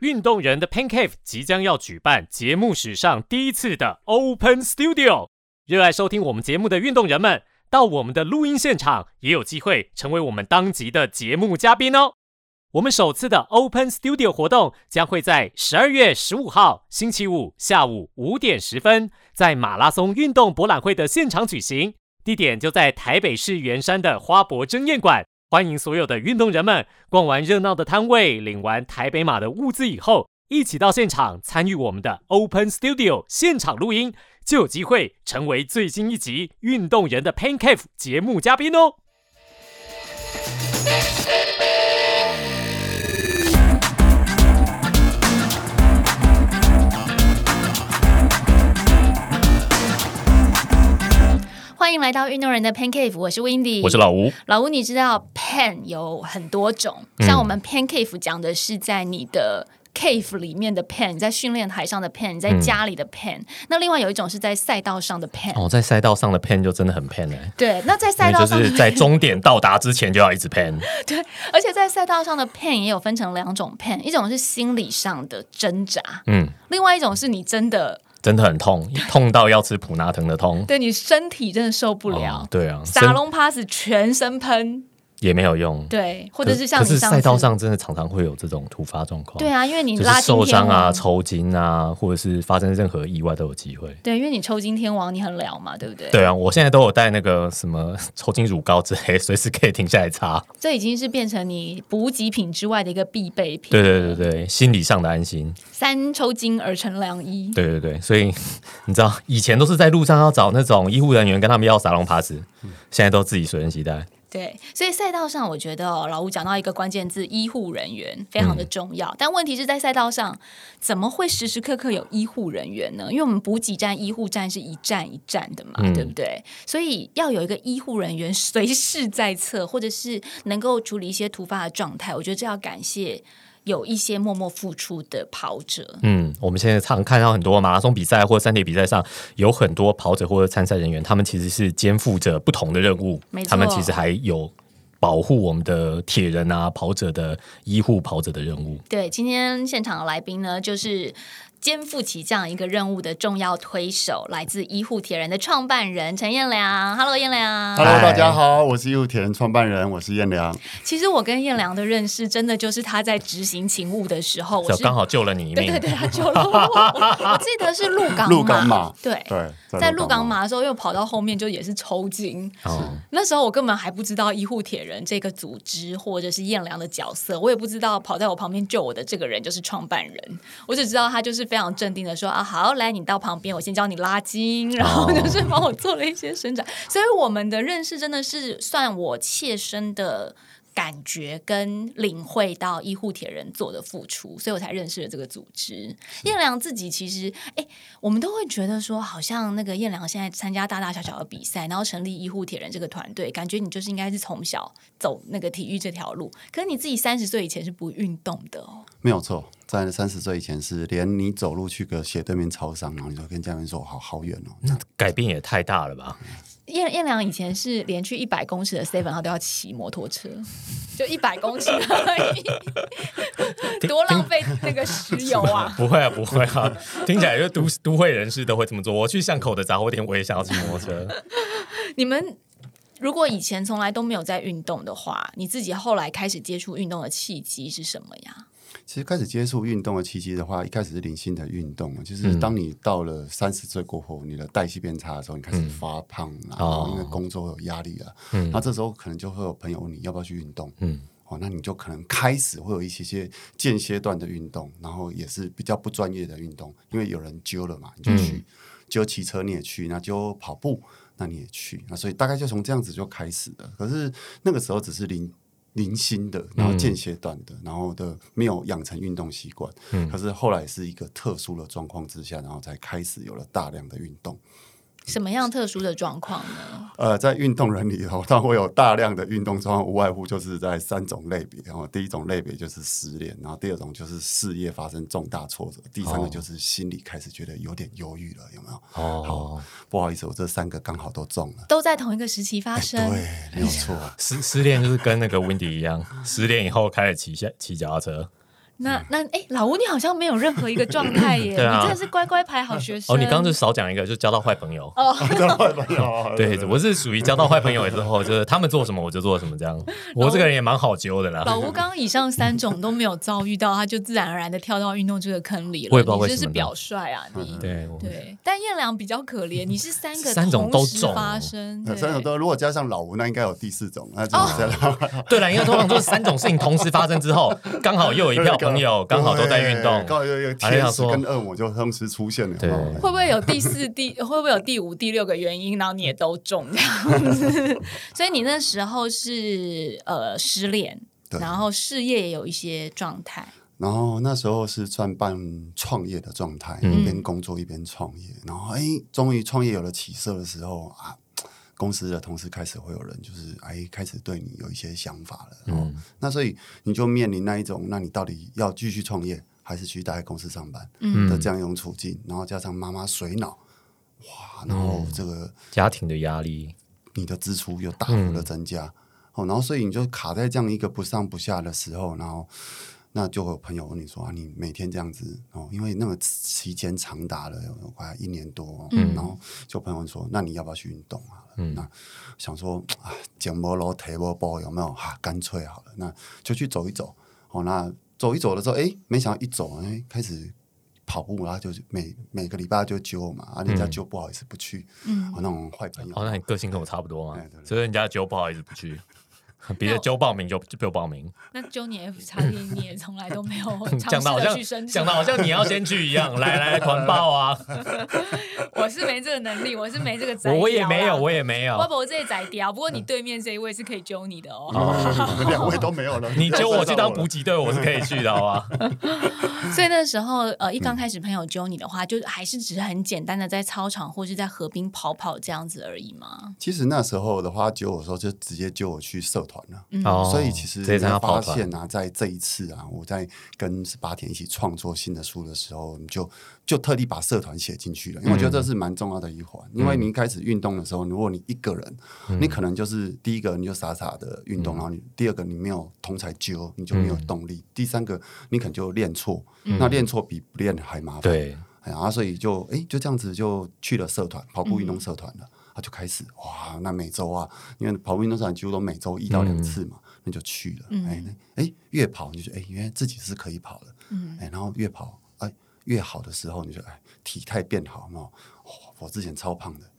运动人的 Pancake 即将要举办节目史上第一次的 Open Studio，热爱收听我们节目的运动人们，到我们的录音现场也有机会成为我们当集的节目嘉宾哦。我们首次的 Open Studio 活动将会在十二月十五号星期五下午五点十分，在马拉松运动博览会的现场举行，地点就在台北市圆山的花博争艳馆。欢迎所有的运动人们逛完热闹的摊位，领完台北马的物资以后，一起到现场参与我们的 Open Studio 现场录音，就有机会成为最新一集《运动人的 Pancave》节目嘉宾哦。欢迎来到运动人的 Pancake，我是 Windy，我是老吴。老吴，你知道 Pan 有很多种，像我们 Pancake 讲的是在你的 cave 里面的 Pan，在训练台上的 Pan，在家里的 Pan。那另外有一种是在赛道上的 Pan。哦，在赛道上的 Pan 就真的很 Pan 哎。对，那在赛道上就是 在终点到达之前就要一直 Pan。对，而且在赛道上的 Pan 也有分成两种 Pan，一种是心理上的挣扎，嗯，另外一种是你真的。真的很痛，痛到要吃普拿疼的痛。对你身体真的受不了。对啊，撒龙 pass 全身喷。也没有用，对，或者是像可是赛道上真的常常会有这种突发状况，对啊，因为你拉受伤啊、抽筋啊，或者是发生任何意外都有机会。对，因为你抽筋天王，你很了嘛，对不对？对啊，我现在都有带那个什么抽筋乳膏之类，随时可以停下来擦。这已经是变成你补给品之外的一个必备品。对对对对，心理上的安心。三抽筋而成良医。对对对，所以你知道以前都是在路上要找那种医护人员跟他们要撒龙 pass，现在都自己随身携带。对，所以赛道上，我觉得哦，老吴讲到一个关键字，医护人员非常的重要。但问题是在赛道上，怎么会时时刻刻有医护人员呢？因为我们补给站、医护站是一站一站的嘛，对不对？所以要有一个医护人员随时在侧，或者是能够处理一些突发的状态。我觉得这要感谢。有一些默默付出的跑者，嗯，我们现在常看到很多马拉松比赛或者山铁比赛上，有很多跑者或者参赛人员，他们其实是肩负着不同的任务，他们其实还有保护我们的铁人啊跑者的医护跑者的任务。对，今天现场的来宾呢，就是。肩负起这样一个任务的重要推手，来自医护铁人的创办人陈彦良。Hello，彦良。Hello，大家好，我是医护铁人创办人，我是彦良。其实我跟彦良的认识，真的就是他在执行勤务的时候，我刚好救了你一命。对对对，他救了我。我记得是鹿港鹿港马，对对，在鹿港马的时候，又跑到后面就也是抽筋。那时候我根本还不知道医护铁人这个组织，或者是彦良的角色，我也不知道跑在我旁边救我的这个人就是创办人。我只知道他就是。非常镇定的说啊，好，来，你到旁边，我先教你拉筋，然后就是帮我做了一些伸展，所以我们的认识真的是算我切身的。感觉跟领会到医护铁人做的付出，所以我才认识了这个组织。燕良自己其实，哎，我们都会觉得说，好像那个燕良现在参加大大小小的比赛，然后成立医护铁人这个团队，感觉你就是应该是从小走那个体育这条路。可是你自己三十岁以前是不运动的哦，没有错，在三十岁以前是连你走路去个斜对面超商，然后你就跟家人说，好好远哦，那改变也太大了吧。燕燕良以前是连去一百公尺的 seven，他都要骑摩托车，就一百公尺而已，多浪费那个石油啊！不会啊，不会啊，听起来就都都会人士都会这么做。我去巷口的杂货店，我也想要骑摩托车。你们如果以前从来都没有在运动的话，你自己后来开始接触运动的契机是什么呀？其实开始接触运动的契机的话，一开始是零星的运动，就是当你到了三十岁过后，你的代谢变差的时候，你开始发胖，然后因为工作有压力了，那这时候可能就会有朋友问你要不要去运动，嗯，哦，那你就可能开始会有一些些间歇段的运动，然后也是比较不专业的运动，因为有人揪了嘛，你就去，揪骑车你也去，那就跑步那你也去，那所以大概就从这样子就开始了。可是那个时候只是零。零星的，然后间歇段的，然后的没有养成运动习惯，嗯，可是后来是一个特殊的状况之下，然后才开始有了大量的运动。什么样特殊的状况呢？呃，在运动人里头，它会有大量的运动状况，无外乎就是在三种类别。然后第一种类别就是失恋，然后第二种就是事业发生重大挫折，第三个就是心里开始觉得有点忧郁了，有没有？哦，好，不好意思，我这三个刚好都中了，都在同一个时期发生。对，没有错。失失恋就是跟那个 Wendy 一样，失恋以后开始骑下骑脚踏车。那那哎，老吴，你好像没有任何一个状态耶，你真的是乖乖牌好学生。哦，你刚刚就少讲一个，就交到坏朋友。哦，交到坏朋友。对，我是属于交到坏朋友之后，就是他们做什么我就做什么这样。我这个人也蛮好揪的啦。老吴刚刚以上三种都没有遭遇到，他就自然而然的跳到运动这个坑里了。我也不知道为什么。是表率啊，你对对。但燕良比较可怜，你是三个三种都中发生，三种都如果加上老吴，那应该有第四种。那就是对了，因为通常都是三种事情同时发生之后，刚好又有一票朋友刚好都。在运动，刚好有有天使跟恶魔就同时出现了。对，会不会有第四、第会不会有第五、第六个原因，然后你也都中这样子？所以你那时候是呃失恋，然后事业也有一些状态。然后那时候是算半创业的状态，一边工作一边创业。然后哎，终于创业有了起色的时候啊。公司的同事开始会有人就是哎，开始对你有一些想法了。嗯，那所以你就面临那一种，那你到底要继续创业，还是去待在公司上班的这样一种处境？然后加上妈妈水脑，哇，然后这个家庭的压力，你的支出又大幅的增加，哦，然后所以你就卡在这样一个不上不下的时候，然后。那就会有朋友问你说啊，你每天这样子哦，因为那个期间长达了有快一年多，嗯，然后就朋友说，那你要不要去运动啊？嗯，那想说啊，肩波楼腿波波有没有哈？干脆好了，那就去走一走。哦，那走一走的时候，哎，没想到一走，哎，开始跑步，然后就是每每个礼拜就揪嘛，啊，人家揪不好意思不去，嗯，那种坏朋友，哦，那你个性跟我差不多嘛，所以人家揪不好意思不去。别的揪报名就就不报名，那揪你 F 叉 T 你也从来都没有 讲到好像讲到好像你要先去一样，来来团报啊！我是没这个能力，我是没这个仔，我也没有，我也没有。我我这里仔雕，不过你对面这一位是可以揪你的哦。两位都没有了，你揪我去当补给队，我是可以去的，好吧？所以那时候呃，一刚开始朋友揪你的话，就还是只是很简单的在操场或是在河边跑跑这样子而已吗？其实那时候的话，揪我时候就直接揪我去社团了，所以其实发现啊，在这一次啊，我在跟十八天一起创作新的书的时候，你就。就特地把社团写进去了，因为我觉得这是蛮重要的一环。因为你一开始运动的时候，如果你一个人，你可能就是第一个你就傻傻的运动，然后你第二个你没有同才揪，你就没有动力；第三个你可能就练错，那练错比不练还麻烦。对，然后所以就哎就这样子就去了社团跑步运动社团了，他就开始哇，那每周啊，因为跑步运动场几乎都每周一到两次嘛，那就去了。哎哎，越跑你就哎，原来自己是可以跑的。嗯，哎，然后越跑哎。越好的时候，你就哎，体态变好嘛。我之前超胖的，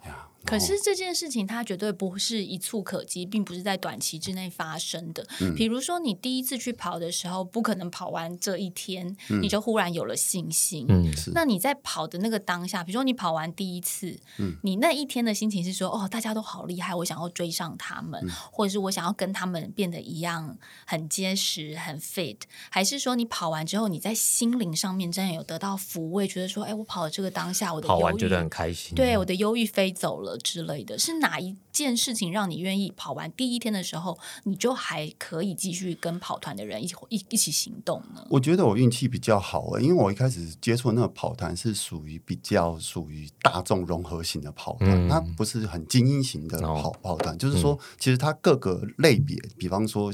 哎呀。可是这件事情它绝对不是一触可及，并不是在短期之内发生的。比如说，你第一次去跑的时候，不可能跑完这一天，你就忽然有了信心。嗯，那你在跑的那个当下，比如说你跑完第一次，嗯，你那一天的心情是说，哦，大家都好厉害，我想要追上他们，或者是我想要跟他们变得一样很结实、很 fit，还是说你跑完之后，你在心灵上面真的有得到抚慰，觉得说，哎，我跑了这个当下，我的跑完觉得很开心，对，我的忧郁飞走了。之类的是哪一件事情让你愿意跑完第一天的时候，你就还可以继续跟跑团的人一起一一起行动呢？我觉得我运气比较好因为我一开始接触那个跑团是属于比较属于大众融合型的跑团，它不是很精英型的跑跑团。就是说，其实它各个类别，比方说，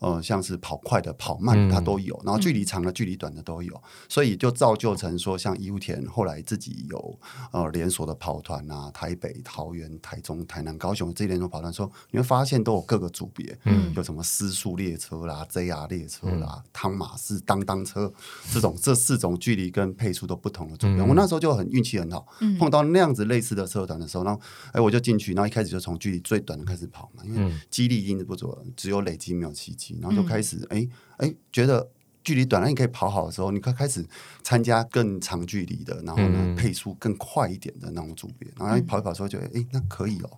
呃，像是跑快的、跑慢的，它都有；然后距离长的、距离短的都有。所以就造就成说，像伊务田后来自己有呃连锁的跑团啊，台北。桃园、台中、台南、高雄这一连串跑团，说你会发现都有各个组别，嗯，有什么私速列车啦、JR 列车啦、汤马士当当车这种这四种距离跟配速都不同的组别。我那时候就很运气很好，碰到那样子类似的车团的时候，然后哎我就进去，然后一开始就从距离最短的开始跑嘛，因为激励一定是不足，只有累积没有奇迹，然后就开始哎哎觉得。距离短了，你可以跑好的时候，你可开始参加更长距离的，然后呢，配速更快一点的那种组别，然后你跑一跑之后，觉得哎，那可以哦，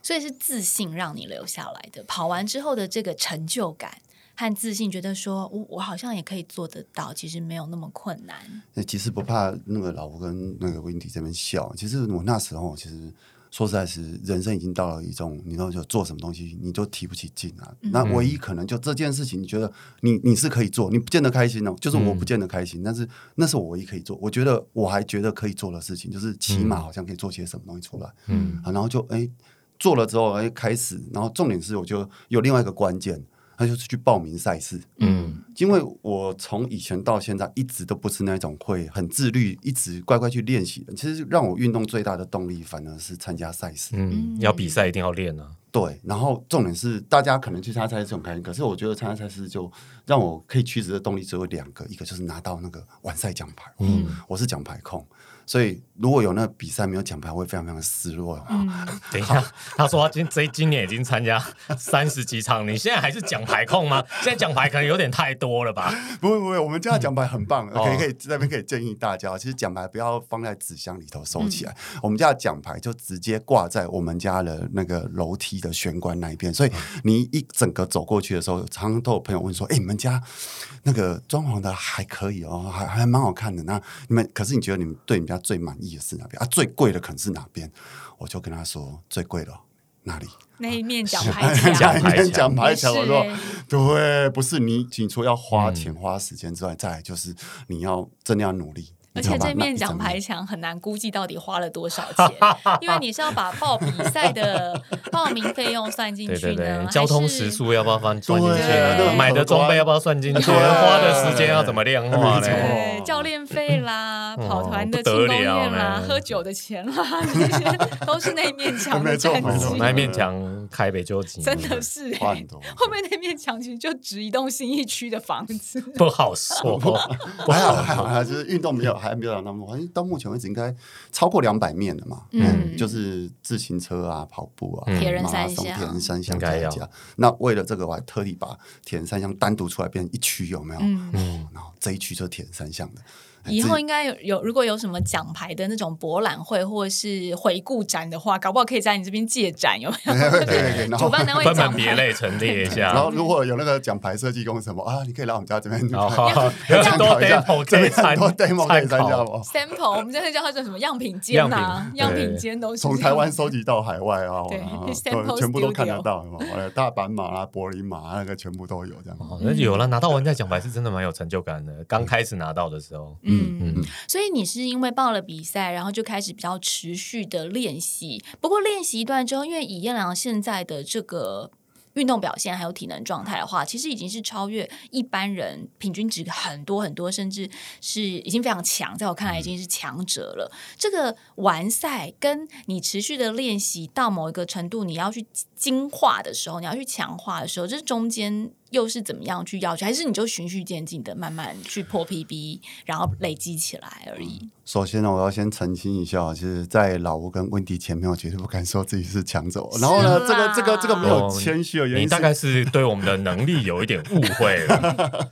所以是自信让你留下来的。跑完之后的这个成就感和自信，觉得说我我好像也可以做得到，其实没有那么困难。那其实不怕那个老吴跟那个温迪这边笑，其实我那时候其实。说实在，是人生已经到了一种，你说就做什么东西，你都提不起劲啊。那唯一可能就这件事情，你觉得你你是可以做，你不见得开心哦。就是我不见得开心，但是那是我唯一可以做。我觉得我还觉得可以做的事情，就是起码好像可以做些什么东西出来。嗯，然后就哎做了之后哎开始，然后重点是我就有另外一个关键，那就是去报名赛事。嗯，因为我从以前到现在一直都不是那种会很自律，一直乖乖去练习的。其实让我运动最大的动力，反而是参加赛事。嗯，要比赛一定要练啊。对，然后重点是大家可能去参加赛事很开心，可是我觉得参加赛事就让我可以驱使的动力只有两个，一个就是拿到那个完赛奖牌。嗯，我是奖牌控。所以如果有那个比赛没有奖牌，会非常非常失落。等一下，他说他今这今年已经参加三十几场，你现在还是奖牌控吗？现在奖牌可能有点太多了吧？不会不会，我们家奖牌很棒，可以可以这边可以建议大家，其实奖牌不要放在纸箱里头收起来，我们家奖牌就直接挂在我们家的那个楼梯的玄关那一边。所以你一整个走过去的时候，常常都有朋友问说：“哎，你们家那个装潢的还可以哦，还还蛮好看的。那你们可是你觉得你们对你们家？”最满意的是哪边啊？最贵的可能是哪边？我就跟他说最贵的哪里？那一面奖牌墙，那一面奖牌墙。我说对，不是你，你除要花钱花时间之外，再就是你要真的要努力。而且这面奖牌墙很难估计到底花了多少钱，因为你是要把报比赛的 报名费用算进去呢，交通时速要不要算进去？买的装备要不要算进去？花的时间要怎么量化呢？教练费啦，跑团的庆功宴啦，喝酒的钱啦，这些都是那面墙的 钱。那面墙开北就真的是，后面那面墙其实就值一栋新一区的房子。不好说，还好还好，就是运动没有。还没有那么，好像到目前为止应该超过两百面了嘛。嗯，就是自行车啊、跑步啊、铁人三项、铁人三项加加。那为了这个，我还特地把铁人三项单独出来变成一区，有没有？嗯，然后这一区就是铁人三项的。以后应该有有，如果有什么奖牌的那种博览会或者是回顾展的话，搞不好可以在你这边借展，有没有？对 对对，主办单位分门别类陈列一下。然后如果有那个奖牌设计工什么啊，你可以来我们家这边参考一下，这边参多 demo 可以参加吗？sample，我们这边叫它叫什么样品间呐？样品间都是从台湾收集到海外啊，对，全部都看得到，大阪马啦、柏林马那个全部都有这样。那有了拿到玩家奖牌是真的蛮有成就感的，刚开始拿到的时候，嗯嗯。所以你是因为报了比赛，然后就开始比较持续的练习。不过练习一段之后，因为以燕良现在的这个运动表现还有体能状态的话，其实已经是超越一般人平均值很多很多，甚至是已经非常强。在我看来，已经是强者了。这个完赛跟你持续的练习到某一个程度，你要去精化的时候，你要去强化的时候，这中间。又是怎么样去要求？还是你就循序渐进的慢慢去破 PB，然后累积起来而已？首先呢，我要先澄清一下，其实，在老吴跟温迪前面，我绝对不敢说自己是抢走。然后呢，这个、这个、这个没有谦虚的原因，你大概是对我们的能力有一点误会了。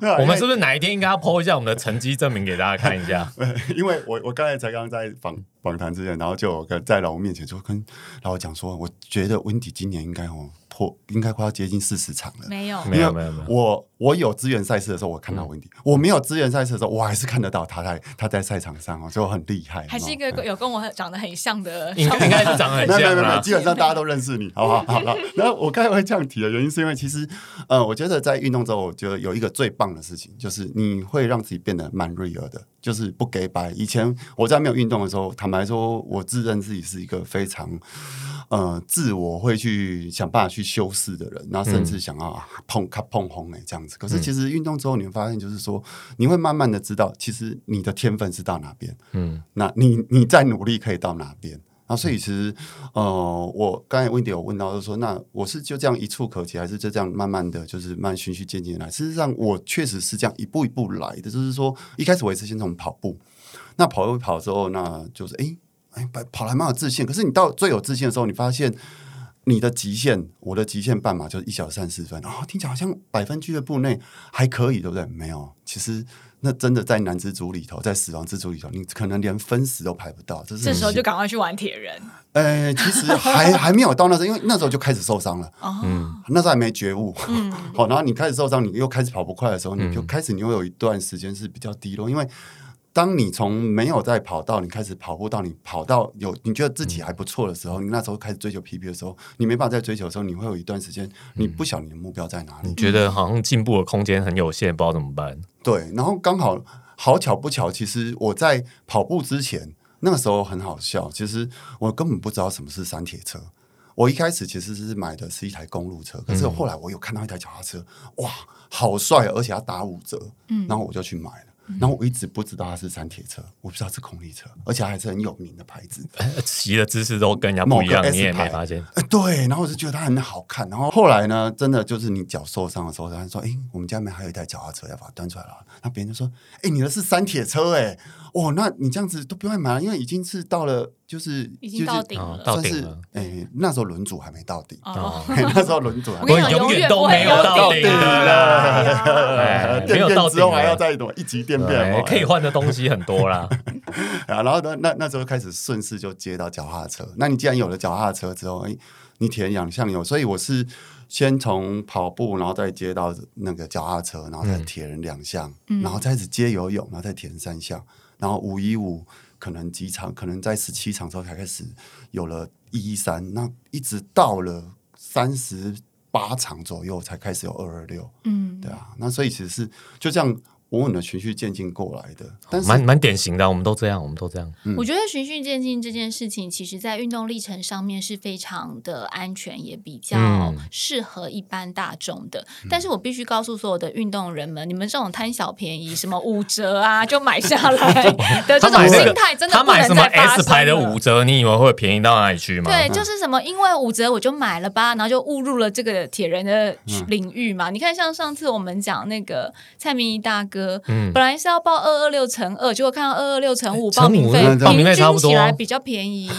我们是不是哪一天应该要 po 一下我们的成绩证明给大家看一下？因为我我刚才才刚刚在访访谈之前，然后就跟在老吴面前就跟老吴讲说，我觉得温迪今年应该哦。破应该快要接近四十场了，没有，没有，没有，没有。我我有资源赛事的时候，我看到温迪；我没有资源赛事的时候，我还是看得到他在他在赛场上哦，就很厉害。还是一个有跟我长得很像的，应该是长得很 像。没有没有，基本上大家都认识你，好不好？好了。然后我刚才会这样提的原因，是因为其实，呃，我觉得在运动之后，我觉得有一个最棒的事情，就是你会让自己变得蛮锐耳的，就是不给白。以前我在没有运动的时候，坦白说，我自认自己是一个非常。呃，自我会去想办法去修饰的人，然后甚至想要碰卡碰红哎这样子。可是其实运动之后，你会发现，就是说，你会慢慢的知道，其实你的天分是到哪边，嗯，那你你在努力可以到哪边。然后所以其实，呃，我刚才问迪有问到，就是说，那我是就这样一触可及，还是就这样慢慢的就是慢循序渐进来？事实上，我确实是这样一步一步来的。就是说，一开始我也是先从跑步，那跑一跑之后，那就是哎。哎，跑跑来蛮有自信，可是你到最有自信的时候，你发现你的极限，我的极限半马就是一小时三十分，哦，听起来好像百分俱乐部内还可以，对不对？没有，其实那真的在男子组里头，在死亡之组里头，你可能连分时都排不到。这是这时候就赶快去玩铁人。呃，其实还 还没有到那时候，因为那时候就开始受伤了。嗯，那时候还没觉悟。嗯，好，然后你开始受伤，你又开始跑不快的时候，你就开始你又有一段时间是比较低落，因为。当你从没有在跑道，你开始跑步到你跑到有你觉得自己还不错的时候，你那时候开始追求 PB 的时候，你没办法再追求的时候，你会有一段时间你不晓得你的目标在哪里，你觉得好像进步的空间很有限，不知道怎么办。对，然后刚好好巧不巧，其实我在跑步之前那个时候很好笑，其实我根本不知道什么是山铁车。我一开始其实是买的是一台公路车，可是后来我有看到一台脚踏车，哇，好帅，而且要打五折，嗯，然后我就去买了。然后我一直不知道它是山铁车，我不知道是空力车，而且还是很有名的牌子。骑的姿势都跟人家不一样，你也没发现？哎，对。然后我就觉得它很好看。然后后来呢，真的就是你脚受伤的时候，他说：“哎，我们家里面还有一台脚踏车，要把它端出来了。”那别人就说：“哎，你的是山铁车，哎。”哦，那你这样子都不用买了，因为已经是到了，就是已经到顶了，到顶了。哎，那时候轮组还没到顶，那时候轮组还永远都没有到顶的，没有到之后还要再么一级电变，可以换的东西很多啦。然后呢，那那时候开始顺势就接到脚踏车。那你既然有了脚踏车之后，哎，你体验两项有，所以我是先从跑步，然后再接到那个脚踏车，然后再铁人两项，然后再始接游泳，然后再铁人三项。然后五一五可能几场，可能在十七场之后才开始有了一一三，那一直到了三十八场左右才开始有二二六，嗯，对啊，那所以其实是就这样。稳稳的循序渐进过来的，但是蛮蛮典型的，我们都这样，我们都这样。我觉得循序渐进这件事情，其实在运动历程上面是非常的安全，也比较适合一般大众的。但是我必须告诉所有的运动人们，你们这种贪小便宜，什么五折啊就买下来的 这种心态，真的他买什么 S 牌的五折，你以为会便宜到哪里去吗？对，就是什么因为五折我就买了吧，然后就误入了这个铁人的领域嘛。你看，像上次我们讲那个蔡明仪大哥。嗯，本来是要报二二六乘二，结果看到二二六乘五，报名费平均起来比较便宜，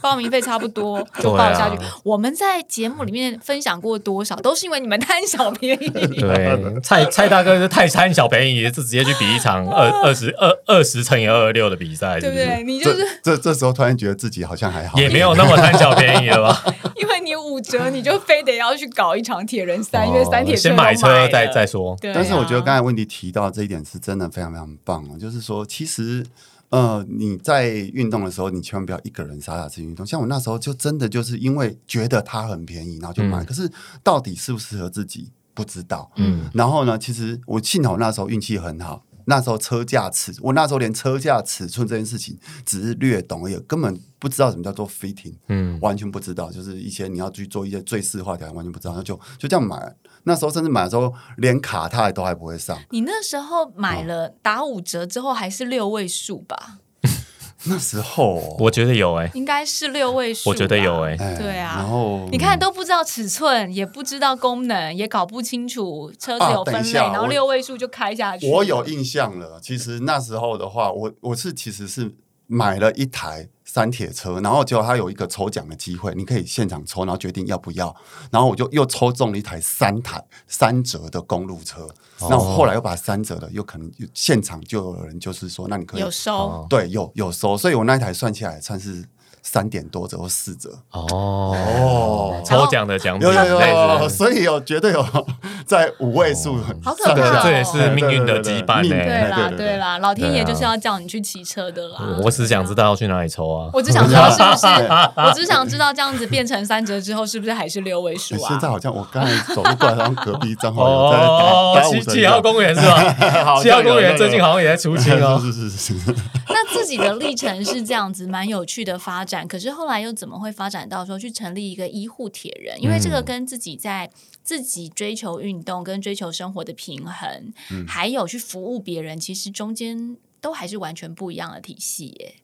报名费差不多 就报下去。我们在节目里面分享过多少，都是因为你们贪小便宜。对，蔡蔡大哥是太贪小便宜，是直接去比一场 二二十二二十乘以二二六的比赛，对不对？你就是这这时候突然觉得自己好像还好，也没有那么贪小便宜了吧？因为你五折，你就非得要去搞一场铁人三，因为三铁先买车再再说。但是我觉得刚才问题提到这一点是真的非常非常棒哦！就是说，其实呃，你在运动的时候，你千万不要一个人傻傻去运动。像我那时候就真的就是因为觉得它很便宜，然后就买。可是到底适不适合自己不知道。嗯。然后呢，其实我幸好那时候运气很好。那时候车架尺，我那时候连车架尺寸这件事情只是略懂而已，根本不知道什么叫做 fitting，嗯，完全不知道。就是一些你要去做一些最适化条，完全不知道，那就就这样买。那时候甚至买的时候连卡它都还不会上。你那时候买了打五折之后还是六位数吧？那时候我觉得有哎，应该是六位数。我觉得有哎，对啊。然后你看都不知道尺寸，也不知道功能，也搞不清楚车子有分类，然后六位数就开下去。我有印象了，其实那时候的话，我我是其实是买了一台。三铁车，然后结果他有一个抽奖的机会，你可以现场抽，然后决定要不要。然后我就又抽中了一台三台三折的公路车。那我后来又把三折的，又可能现场就有人就是说，那你可以有收，对，有有收。所以我那一台算起来算是。三点多折或四折哦，抽奖的奖品有有有，所以有绝对有 在五位数，好可怕，这也是命运的羁绊。对啦对啦，老天爷就是要叫你去骑车的啦。我只想知道要去哪里抽啊！我只想知道是不是，我只想知道这样子变成三折之后是不是还是六位数啊？现在好像我刚才走路过来，然后隔壁正好有在打打五折。七号公园是吧？七号公园最近好像也在出清哦。是是是是。那自己的历程是这样子，蛮有趣的发展。可是后来又怎么会发展到说去成立一个医护铁人？因为这个跟自己在自己追求运动、跟追求生活的平衡，还有去服务别人，其实中间都还是完全不一样的体系耶。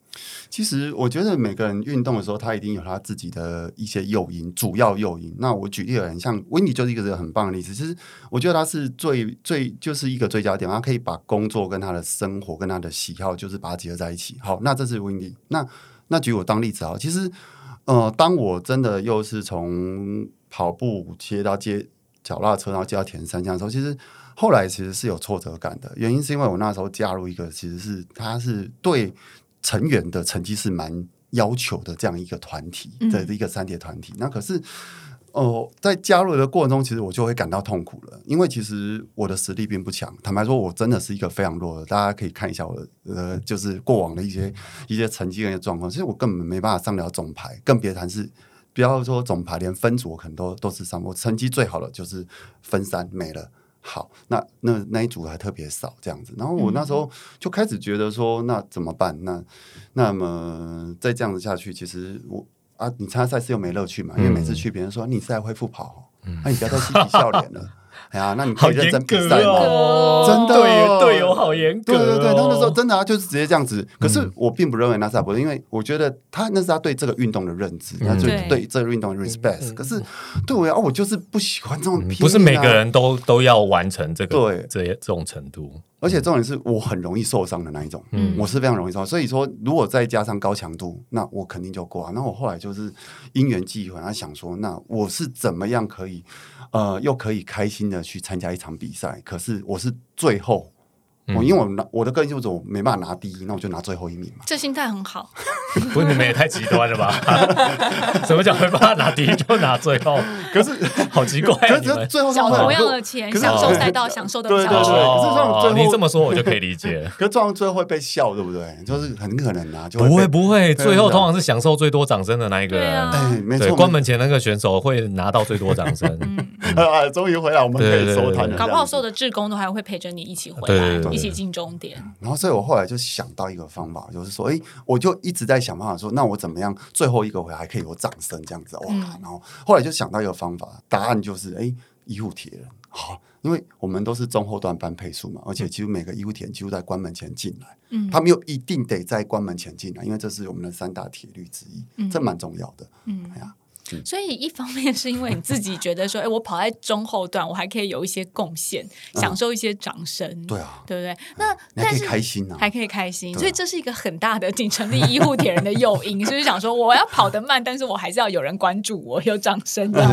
其实我觉得每个人运动的时候，他一定有他自己的一些诱因，主要诱因。那我举例而言，像温迪就是一个很棒的例子。其实我觉得他是最最就是一个最佳点，他可以把工作跟他的生活跟他的喜好，就是把它结合在一起。好，那这是温迪。那那举我当例子啊，其实呃，当我真的又是从跑步接到接脚踏车，然后接到田三项的时候，其实后来其实是有挫折感的。原因是因为我那时候加入一个，其实是他是对。成员的成绩是蛮要求的，这样一个团体的一个三铁团体。那可是，哦，在加入的过程中，其实我就会感到痛苦了，因为其实我的实力并不强。坦白说，我真的是一个非常弱的。大家可以看一下我的呃，就是过往的一些一些成绩跟状况，其实我根本没办法上了总排，更别谈是不要说总排，连分组可能都都是上。我成绩最好的就是分三没了。好，那那那一组还特别少这样子，然后我那时候就开始觉得说，那怎么办？那那么再这样子下去，其实我啊，你参加赛事又没乐趣嘛，因为每次去别人说你是在恢复跑，那你不要再嬉皮笑脸了。哎呀，那你可以认真比赛哦，真的。对队友好严格，对对对，那那时候真的啊，就是直接这样子。可是我并不认为那是不是，因为我觉得他那是他对这个运动的认知，他就对。这个运动的 respect。可是对我啊，我就是不喜欢这种，不是每个人都都要完成这个对。这这种程度。而且重点是我很容易受伤的那一种，嗯，我是非常容易受伤。所以说，如果再加上高强度，那我肯定就挂。那我后来就是因缘际会，他想说，那我是怎么样可以，呃，又可以开心的去参加一场比赛？可是我是最后。我因为我拿我的个人就是我没办法拿第一，那我就拿最后一名嘛。这心态很好，不是你们也太极端了吧？什么叫没办法拿第一就拿最后？可是好奇怪，可是最后小同样的钱，享受赛道，享受的比较多。你这么说我就可以理解。可是撞最后会被笑，对不对？就是很可能啊，就不会不会，最后通常是享受最多掌声的那一个人。哎，没错，关门前那个选手会拿到最多掌声。啊，终于回来，我们可以收摊了。搞不好所有的志工都还会陪着你一起回来。一起进终点，然后所以我后来就想到一个方法，就是说，哎，我就一直在想办法说，那我怎么样最后一个回来还可以有掌声这样子哇？然后后来就想到一个方法，答案就是，哎，医护铁人。好，因为我们都是中后段班配速嘛，而且几乎每个医护铁人几乎在关门前进来，嗯，他们又一定得在关门前进来，因为这是我们的三大铁律之一，这蛮重要的，嗯，哎呀。所以一方面是因为你自己觉得说，哎，我跑在中后段，我还可以有一些贡献，享受一些掌声，对啊，对不对？那但是开心啊，还可以开心，所以这是一个很大的仅成立医护铁人的诱因，就是想说我要跑得慢，但是我还是要有人关注我，有掌声，这样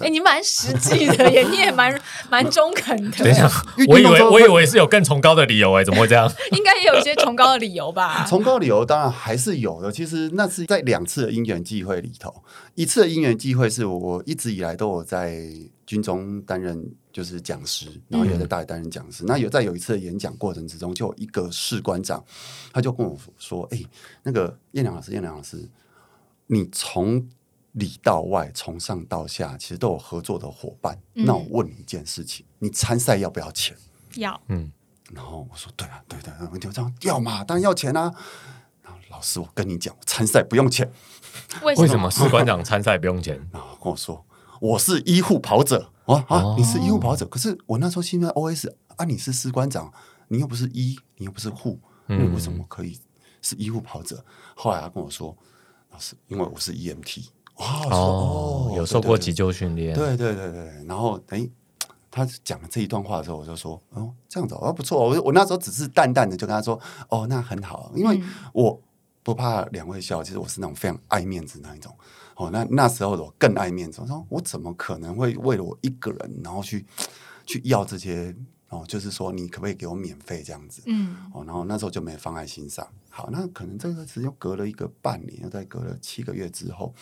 哎，你蛮实际的，耶你也蛮蛮中肯的。等一下，我以为我以为是有更崇高的理由，哎，怎么会这样？应该也有一些崇高的理由吧？崇高理由当然还是有的。其实那是在两次的因缘际会里头，一次的因缘机会是我一直以来都有在军中担任就是讲师，然后也在大学担任讲师。那有在有一次的演讲过程之中，就有一个士官长，他就跟我说：“哎，那个燕良老师，燕良老师，你从里到外，从上到下，其实都有合作的伙伴。那我问你一件事情，你参赛要不要钱？要。嗯。然后我说：对啊，对对，我就这样要嘛，当然要钱啊。老师，我跟你讲，参赛不用钱。”为什么士官长参赛不用钱？然后跟我说我是医护跑者啊啊！你是医护跑者，可是我那时候心里 OS 啊，你是士官长，你又不是医，你又不是护，你为什么可以是医护跑者？后来他跟我说，老师，因为我是 EMT 哦，有受过急救训练，对对对对。然后哎，他讲了这一段话的时候，我就说哦，这样子哦不错。我我那时候只是淡淡的就跟他说哦，那很好，因为我。不怕两位笑，其实我是那种非常爱面子那一种。哦，那那时候我更爱面子，我说我怎么可能会为了我一个人，然后去去要这些哦？就是说你可不可以给我免费这样子？嗯，哦，然后那时候就没放在心上。好，那可能这个时间隔了一个半年，又再隔了七个月之后，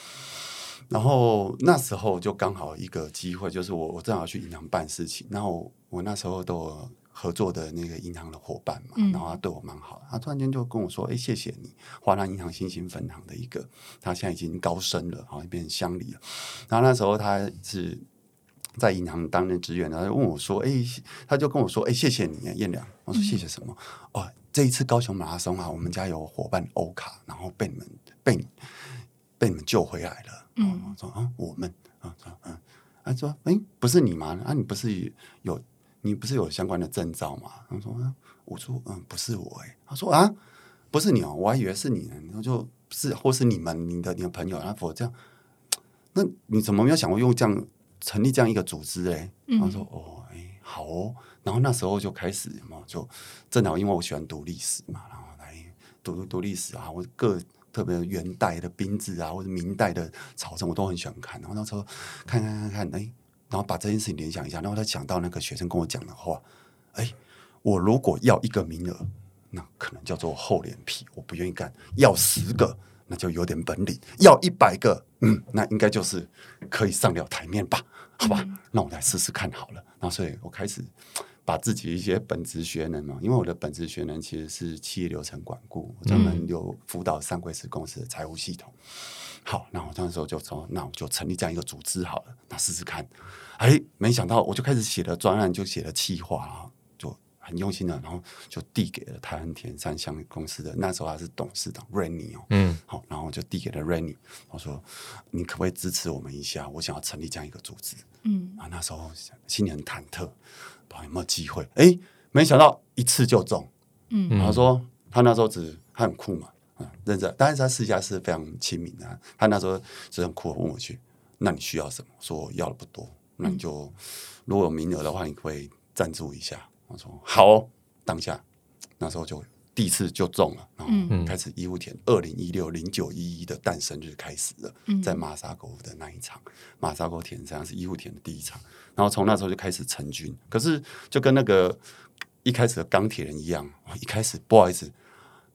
然后那时候就刚好一个机会，就是我我正好去银行办事情，然后我那时候都。合作的那个银行的伙伴嘛，然后他对我蛮好，他突然间就跟我说：“哎，谢谢你，华南银行新兴分行的一个，他现在已经高升了，好像变成乡里了。”然后那时候他是在银行担任职员，然后问我说：“哎，他就跟我说：‘哎，谢谢你，燕良。’我说：‘谢谢什么？’哦，这一次高雄马拉松啊，我们家有伙伴欧卡，然后被你们被被你们救回来了。嗯，我说啊，我们啊，嗯，他说：‘哎，不是你吗？啊，你不是有？’你不是有相关的证照吗？他说：“我说，嗯，不是我。”哎，他说：“啊，不是你哦，我还以为是你呢。”然后就是或是你们你的你的朋友，然后这样，那你怎么没有想过用这样成立这样一个组织？哎，他说：“哦，哎，好哦。”然后那时候就开始嘛，就正好因为我喜欢读历史嘛，然后来读读历史啊，或者各特别元代的兵制啊，或者明代的朝政，我都很喜欢看。然后那时候看看看看，哎。然后把这件事情联想一下，然后他想到那个学生跟我讲的话，哎，我如果要一个名额，那可能叫做厚脸皮，我不愿意干；要十个，那就有点本领；要一百个，嗯，那应该就是可以上了台面吧？好吧，那我来试试看好了。然后所以我开始把自己一些本职学能嘛，因为我的本职学能其实是企业流程管顾，专门有辅导上柜式公司的财务系统。好，那我那时候就说，那我就成立这样一个组织好了，那试试看。哎，没想到我就开始写了专案，就写了企划啊，就很用心的，然后就递给了台湾田三乡公司的那时候还是董事长 Rainy 哦，嗯，好，然后就递给了 Rainy，我说你可不可以支持我们一下？我想要成立这样一个组织，嗯，啊，那时候心里很忐忑，不知道有没有机会？哎，没想到一次就中，嗯，他说他那时候只他很酷嘛，嗯，认真，但是他私下是非常亲民的，他那时候是很酷，问我去，那你需要什么？说要的不多，那你就如果有名额的话，你可以赞助一下。我说好，当下。那时候就第一次就中了，然后开始医护田二零一六零九一一的诞生日开始了，在马沙沟的那一场。马沙沟田上是医护田的第一场，然后从那时候就开始成军。可是就跟那个一开始的钢铁人一样，一开始不好意思，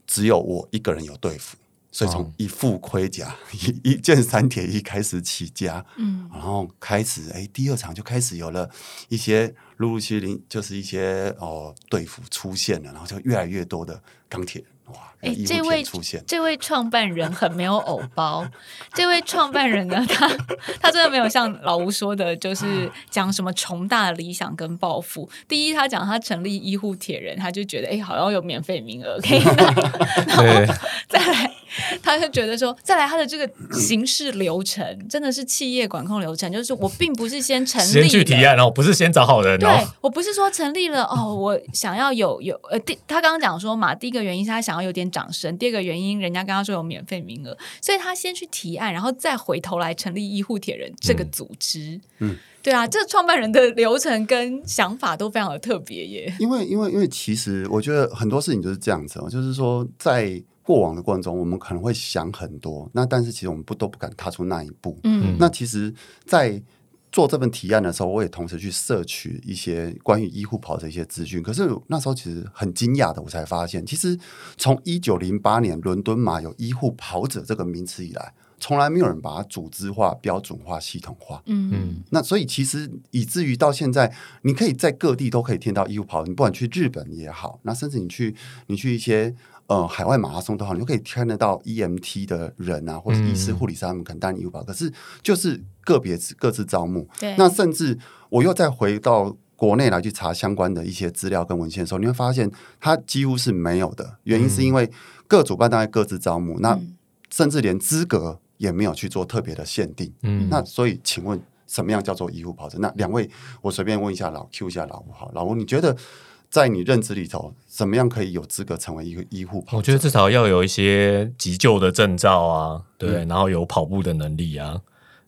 只有我一个人有对付。所以从一副盔甲、一一件三铁衣开始起家，嗯，然后开始哎，第二场就开始有了一些陆陆续续，就是一些哦队服出现了，然后就越来越多的钢铁。哇！哎，这位出现，这位创办人很没有偶包。这位创办人呢，他他真的没有像老吴说的，就是讲什么重大的理想跟抱负。第一，他讲他成立医护铁人，他就觉得哎，好像有免费名额可以拿。然后再来，他就觉得说，再来他的这个行事流程真的是企业管控流程，就是我并不是先成立，先去提案哦，不是先找好人。对我不是说成立了哦，我想要有有呃，第他刚刚讲说嘛，第一个原因是他想。要有点掌声。第二个原因，人家刚刚说有免费名额，所以他先去提案，然后再回头来成立医护铁人这个组织。嗯，对啊，这创办人的流程跟想法都非常的特别耶。因为，因为，因为其实我觉得很多事情就是这样子，就是说在过往的过程中，我们可能会想很多，那但是其实我们不都不敢踏出那一步。嗯，那其实，在做这份提案的时候，我也同时去摄取一些关于医护跑的一些资讯。可是那时候其实很惊讶的，我才发现，其实从一九零八年伦敦马有医护跑者这个名词以来，从来没有人把它组织化、标准化、系统化。嗯嗯。那所以其实以至于到现在，你可以在各地都可以听到医护跑，你不管去日本也好，那甚至你去你去一些。呃，海外马拉松都好，你就可以看得到 EMT 的人啊，或者医师、护理师他们可能担任医保，可是就是个别各自招募。那甚至我又再回到国内来去查相关的一些资料跟文献的时候，你会发现它几乎是没有的。原因是因为各主办单位各自招募，那甚至连资格也没有去做特别的限定。嗯，那所以请问什么样叫做医护跑者？那两位，我随便问一下老 Q 一下老吴，好，老吴，你觉得？在你认知里头，怎么样可以有资格成为一个医护跑？我觉得至少要有一些急救的证照啊，对，然后有跑步的能力啊，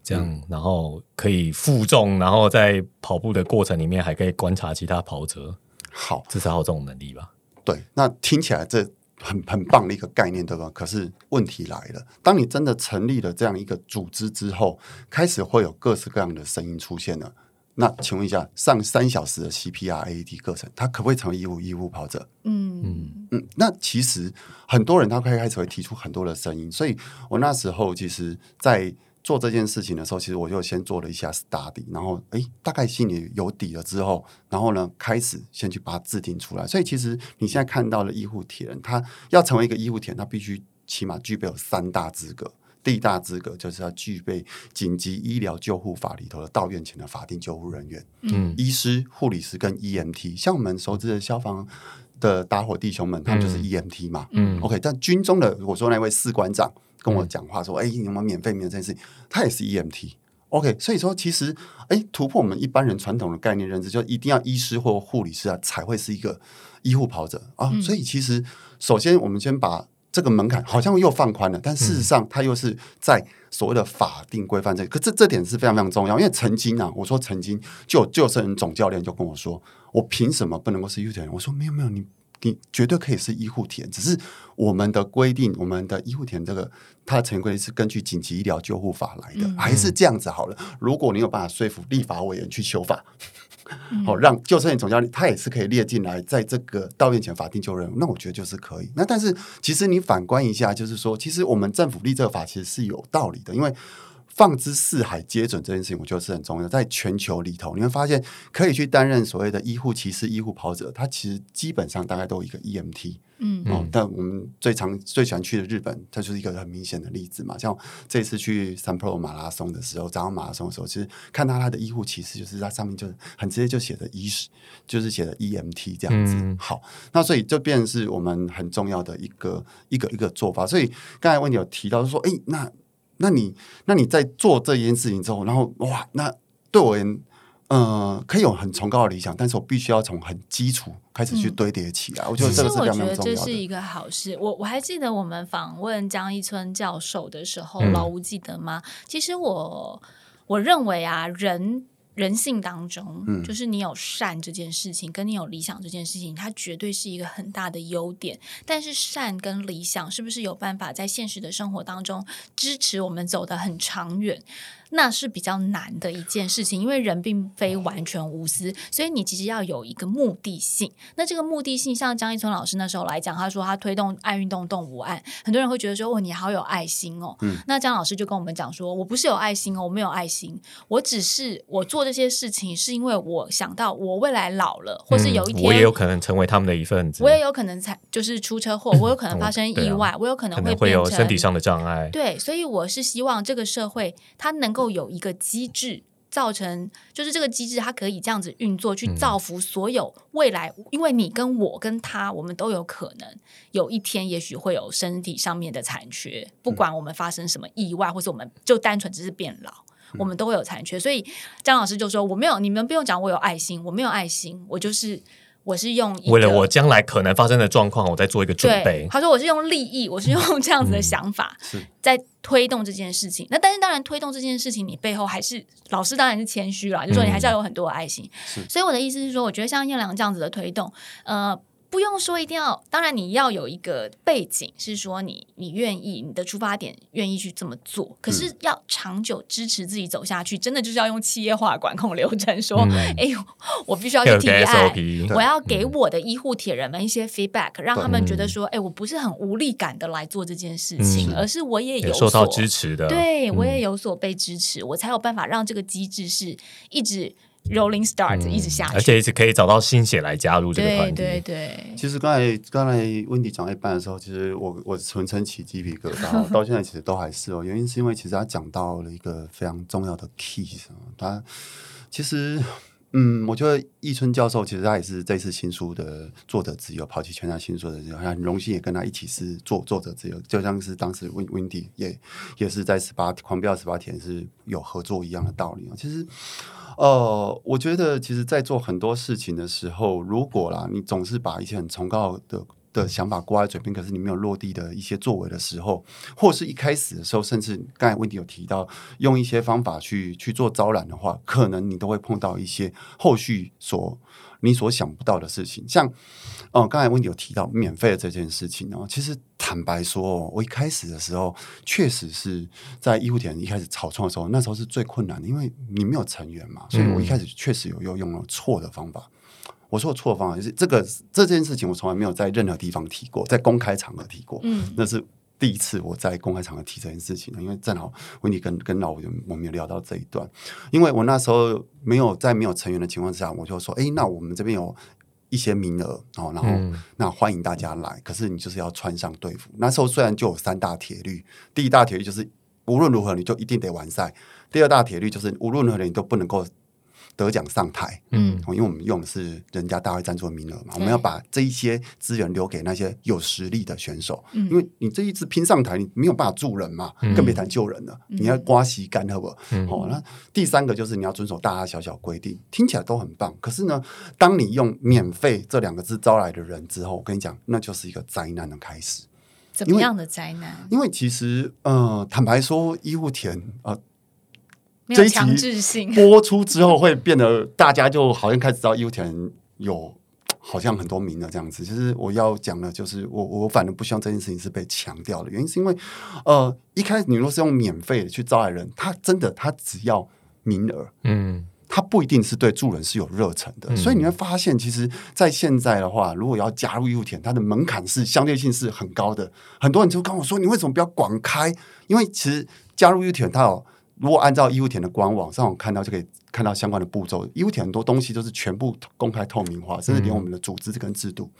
这样，然后可以负重，然后在跑步的过程里面还可以观察其他跑者。好，至少有这种能力吧？对，那听起来这很很棒的一个概念，对吧？可是问题来了，当你真的成立了这样一个组织之后，开始会有各式各样的声音出现了。那请问一下，上三小时的 CPR AED 课程，他可不可以成为医务医务跑者？嗯嗯嗯。那其实很多人他开开始会提出很多的声音，所以我那时候其实，在做这件事情的时候，其实我就先做了一下 study，然后哎，大概心里有底了之后，然后呢，开始先去把它制定出来。所以其实你现在看到的医护铁人，他要成为一个医护铁人，他必须起码具备有三大资格。第一大资格就是要具备紧急医疗救护法里头的到院前的法定救护人员，嗯，医师、护理师跟 EMT，像我们熟知的消防的打火弟兄们，他们就是 EMT 嘛，嗯，OK。但军中的我说那位士官长跟我讲话说，哎，有没有免费免这件事情，他也是 EMT，OK。所以说，其实哎，突破我们一般人传统的概念认知，就一定要医师或护理师啊，才会是一个医护跑者啊。所以其实，首先我们先把。这个门槛好像又放宽了，但事实上，它又是在所谓的法定规范这。可这这点是非常非常重要，因为曾经啊，我说曾经就救生人总教练就跟我说，我凭什么不能够是医护人员？我说没有没有，你你绝对可以是医护田，只是我们的规定，我们的医护田这个它的成规是根据紧急医疗救护法来的，还是这样子好了。如果你有办法说服立法委员去修法。好，让救生员总教练他也是可以列进来，在这个到院前法定救任，那我觉得就是可以。那但是其实你反观一下，就是说，其实我们政府立这个法其实是有道理的，因为放之四海皆准这件事情，我觉得是很重要。在全球里头，你会发现可以去担任所谓的医护骑士、医护跑者，他其实基本上大概都有一个 EMT。嗯，哦，但我们最常最喜欢去的日本，它就是一个很明显的例子嘛。像这次去 San Pro 马拉松的时候，早上马拉松的时候，其实看到他的医护骑士，就是在上面就很直接就写的医师，就是写的 EMT 这样子。好，那所以就变成是我们很重要的一个一个一个做法。所以刚才问你有提到说，哎，那那你那你在做这件事情之后，然后哇，那对我而言。嗯，可以有很崇高的理想，但是我必须要从很基础开始去堆叠起来。我觉得这个是非常重要的。这是一个好事。我我还记得我们访问江一村教授的时候，老吴记得吗？其实我我认为啊，人。人性当中，就是你有善这件事情，跟你有理想这件事情，它绝对是一个很大的优点。但是善跟理想是不是有办法在现实的生活当中支持我们走得很长远？那是比较难的一件事情，因为人并非完全无私，所以你其实要有一个目的性。那这个目的性，像张一村老师那时候来讲，他说他推动爱运动动物案，很多人会觉得说：“哦，你好有爱心哦。”嗯，那张老师就跟我们讲说：“我不是有爱心哦，我没有爱心，我只是我做。”这些事情是因为我想到我未来老了，或是有一天我也有可能成为他们的一份子，我也有可能才就是出车祸，我有可能发生意外，我有可能会会有身体上的障碍。对，所以我是希望这个社会它能够有一个机制，造成就是这个机制它可以这样子运作，去造福所有未来。因为你跟我跟他，我们都有可能有一天，也许会有身体上面的残缺，不管我们发生什么意外，或是我们就单纯只是变老。我们都会有残缺，所以张老师就说：“我没有，你们不用讲我有爱心，我没有爱心，我就是我是用为了我将来可能发生的状况，我在做一个准备。”他说：“我是用利益，我是用这样子的想法在推动这件事情。那但是当然，推动这件事情，你背后还是老师当然是谦虚了，就说你还是要有很多的爱心。所以我的意思是说，我觉得像燕良这样子的推动，呃。”不用说，一定要。当然，你要有一个背景，是说你你愿意，你的出发点愿意去这么做。可是要长久支持自己走下去，真的就是要用企业化管控流程。说，哎呦，我必须要去提案，我要给我的医护铁人们一些 feedback，让他们觉得说，哎，我不是很无力感的来做这件事情，而是我也有受到支持的，对我也有所被支持，我才有办法让这个机制是一直。Rolling start 一直下去，而且一直可以找到新血来加入这个团体。对对对。其实刚才刚才温迪讲一半的时候，其实我我纯称起鸡皮疙瘩，到现在其实都还是哦。原因是因为其实他讲到了一个非常重要的 key，他其实嗯，我觉得易春教授其实他也是这次新书的作者之一，抛弃全家新书的人，很荣幸也跟他一起是作作者之一，就像是当时温温迪也也是在十八狂飙十八天是有合作一样的道理啊。其实。呃，我觉得其实，在做很多事情的时候，如果啦，你总是把一些很崇高的的想法挂在嘴边，可是你没有落地的一些作为的时候，或是一开始的时候，甚至刚才问题有提到，用一些方法去去做招揽的话，可能你都会碰到一些后续所。你所想不到的事情，像哦，刚才温迪有提到免费的这件事情哦。其实坦白说，我一开始的时候，确实是在医护田一开始草创的时候，那时候是最困难的，因为你没有成员嘛，所以我一开始确实有用用了错的方法。我说错的方法就是这个这件事情，我从来没有在任何地方提过，在公开场合提过。嗯，那是。第一次我在公开场合提这件事情呢，因为正好维尼跟跟老吴我们有聊到这一段，因为我那时候没有在没有成员的情况之下，我就说，哎，那我们这边有一些名额哦，然后那欢迎大家来，可是你就是要穿上队服。那时候虽然就有三大铁律，第一大铁律就是无论如何你就一定得完赛，第二大铁律就是无论如何你都不能够。得奖上台，嗯，因为我们用的是人家大会赞助的名额嘛，我们要把这一些资源留给那些有实力的选手，嗯因为你这一次拼上台，你没有办法助人嘛，更别谈救人了，你要刮洗干，好不？好，哦那第三个就是你要遵守大大小小规定，听起来都很棒，可是呢，当你用免费这两个字招来的人之后，我跟你讲，那就是一个灾难的开始。怎么样的灾难？因为其实，呃，坦白说，医护田呃。这一集播出之后，会变得大家就好像开始知道 U 田有好像很多名了这样子。其实我要讲的，就是我我反正不希望这件事情是被强调的原因，是因为呃，一开始你若是用免费的去招来人，他真的他只要名额，嗯，他不一定是对助人是有热忱的。所以你会发现，其实，在现在的话，如果要加入 U 田，它的门槛是相对性是很高的。很多人就跟我说，你为什么不要广开？因为其实加入 U 田，它有。如果按照义务田的官网上网看到，就可以看到相关的步骤。义务田很多东西都是全部公开透明化，甚至连我们的组织跟制度。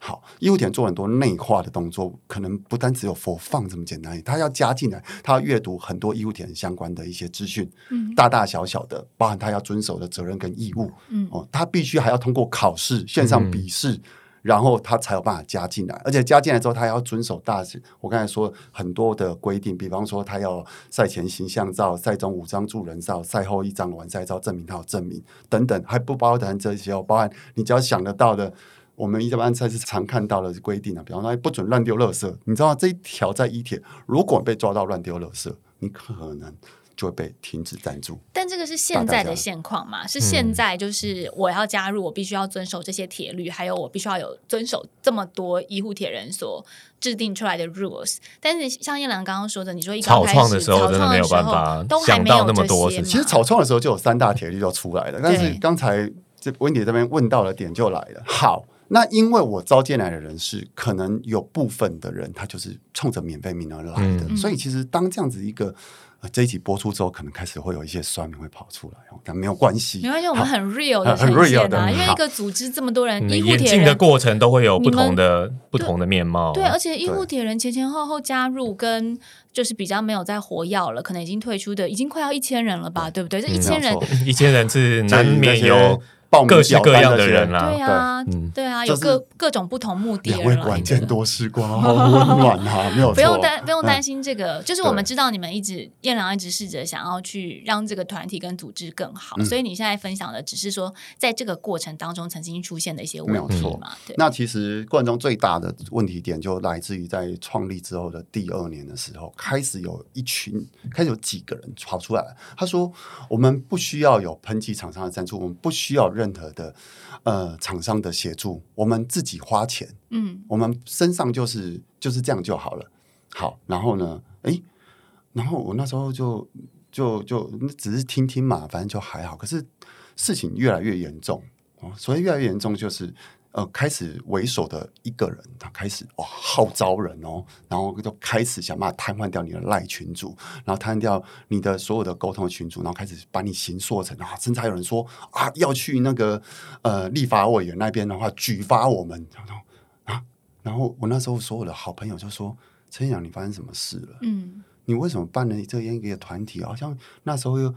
好，义务田做很多内化的动作，可能不单只有佛放这么简单，他要加进来，他要阅读很多义务田相关的一些资讯，嗯，大大小小的，包含他要遵守的责任跟义务，嗯，哦，他必须还要通过考试，线上笔试。然后他才有办法加进来，而且加进来之后，他要遵守大我刚才说很多的规定，比方说他要赛前形象照、赛中五张助人照、赛后一张完赛照，证明他有证明等等，还不包含这些哦，包含你只要想得到的，我们一般赛事常看到的规定啊，比方说不准乱丢垃圾，你知道这一条在一铁，如果被抓到乱丢垃圾，你可能。就会被停止赞助，但这个是现在的现况嘛？是现在就是我要加入，我必须要遵守这些铁律，还有我必须要有遵守这么多医护铁人所制定出来的 rules。但是像燕良刚刚说的，你说一草创的时候真的没有办法都还没有那么多。其实草创的时候就有三大铁律就出来了，但是刚才这温迪这边问到的点就来了。好，那因为我招进来的人是可能有部分的人他就是冲着免费名额来的，所以其实当这样子一个。这一集播出之后，可能开始会有一些酸民会跑出来，但没有关系，没关系，我们很 real 的呈现啊。因为一个组织这么多人，医护铁人的过程都会有不同的不同的面貌。对，而且医护铁人前前后后加入跟就是比较没有在活药了，可能已经退出的，已经快要一千人了吧？对不对？这一千人，一千人是难免有。各式各样的人啦，对啊，对啊，有各各种不同目的。两位管见多时光，好温暖啊！没有，不用担不用担心这个，就是我们知道你们一直燕良一直试着想要去让这个团体跟组织更好，所以你现在分享的只是说在这个过程当中曾经出现的一些问题嘛？对。那其实过程中最大的问题点就来自于在创立之后的第二年的时候，开始有一群开始有几个人跑出来了，他说：“我们不需要有喷气厂商的赞助，我们不需要任。”任何的呃厂商的协助，我们自己花钱，嗯，我们身上就是就是这样就好了。好，然后呢，哎，然后我那时候就就就只是听听嘛，反正就还好。可是事情越来越严重哦，所以越来越严重就是。呃，开始为首的一个人，他开始哇号召人哦，然后就开始想办法瘫痪掉你的赖群主，然后瘫掉你的所有的沟通群主，然后开始把你形塑成啊，甚至还有人说啊，要去那个呃立法委员那边的话举发我们，然后啊，然后我那时候所有的好朋友就说：“陈阳，你发生什么事了？嗯，你为什么办了这样一个团体？好像那时候又。”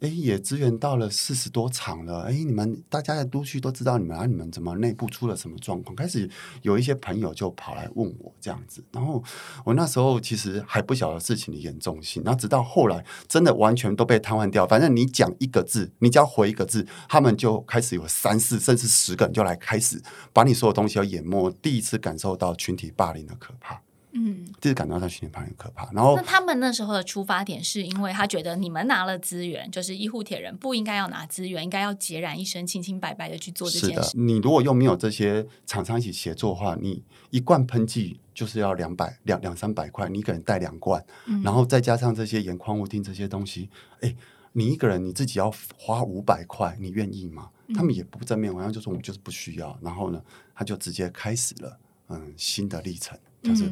哎，也支援到了四十多场了。哎，你们大家在都区都知道你们啊，你们怎么内部出了什么状况？开始有一些朋友就跑来问我这样子，然后我那时候其实还不晓得事情的严重性。那直到后来真的完全都被瘫痪掉，反正你讲一个字，你只要回一个字，他们就开始有三四甚至十个人就来开始把你所有东西要淹没。第一次感受到群体霸凌的可怕。嗯，就是感到他训练班很可怕。然后，那他们那时候的出发点是因为他觉得你们拿了资源，就是医护铁人不应该要拿资源，应该要孑然一身、清清白白的去做这件事。你如果又没有这些厂商一起协作的话，你一罐喷剂就是要两百两两三百块，你可能带两罐，然后再加上这些盐矿物锭这些东西，哎，你一个人你自己要花五百块，你愿意吗？他们也不正面，好像就说我们就是不需要。然后呢，他就直接开始了嗯新的历程。就是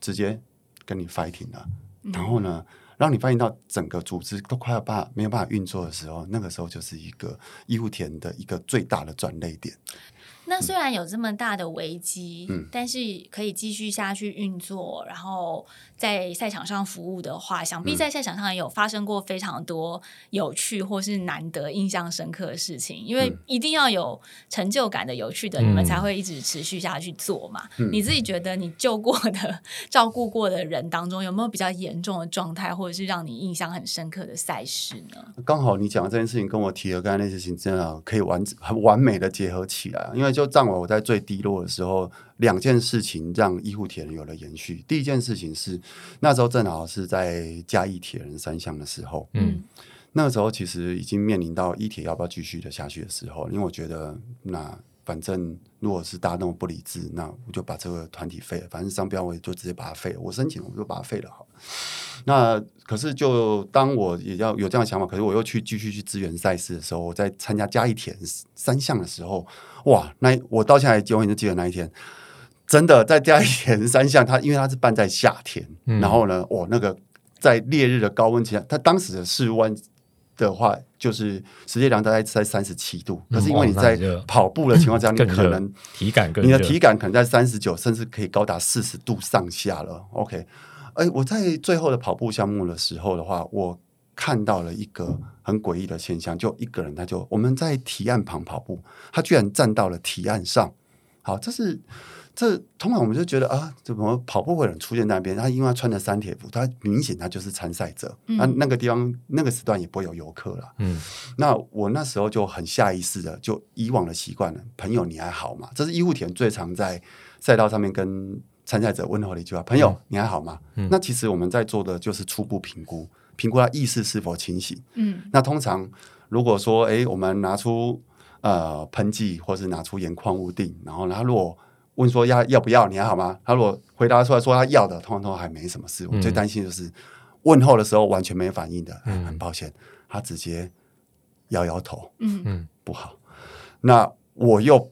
直接跟你 fighting 了，然后呢，让你发现到整个组织都快要把没有办法运作的时候，那个时候就是一个义务田的一个最大的转捩点。那虽然有这么大的危机，嗯，但是可以继续下去运作，然后在赛场上服务的话，想必在赛场上也有发生过非常多有趣或是难得、印象深刻的事情。因为一定要有成就感的、有趣的，你们才会一直持续下去做嘛。你自己觉得你救过的、照顾过的人当中，有没有比较严重的状态，或者是让你印象很深刻的赛事呢？刚好你讲的这件事情跟我提的刚才那事情，真的可以完很完美的结合起来，因为就。就让我在最低落的时候，两件事情让医护铁人有了延续。第一件事情是那时候正好是在嘉义铁人三项的时候，嗯，那个时候其实已经面临到一铁要不要继续的下去的时候，因为我觉得那反正如果是大家那么不理智，那我就把这个团体废了。反正商标我也就直接把它废了，我申请我就把它废了好。那可是就当我也要有这样的想法，可是我又去继续去支援赛事的时候，我在参加嘉义铁人三项的时候。哇，那我到现在永远都记得那一天，真的在嘉义田三项，它因为它是办在夏天，然后呢，我那个在烈日的高温期下，它当时的室温的话，就是实际量大概在三十七度。可是因为你在跑步的情况下，你可能体感更你的体感可能在三十九，甚至可以高达四十度上下了。OK，哎，我在最后的跑步项目的时候的话，我看到了一个很诡异的现象，就一个人，他就我们在提案旁跑步，他居然站到了提案上。好，这是。这通常我们就觉得啊，怎么跑步会有人出现那边？他因为他穿着三铁服，他明显他就是参赛者。那那个地方那个时段也不会有游客了。嗯，那我那时候就很下意识的，就以往的习惯了。朋友你还好吗？这是医护田最常在赛道上面跟参赛者问候的一句话。朋友你还好吗？那其实我们在做的就是初步评估，评估他意识是否清醒。嗯，那通常如果说哎，我们拿出呃喷剂，或是拿出盐矿物定，然后他如果问说要要不要？你还好吗？他如果回答出来说他要的，通常都还没什么事。我最担心就是问候的时候完全没反应的，很抱歉，他直接摇摇头，嗯嗯，不好。那我又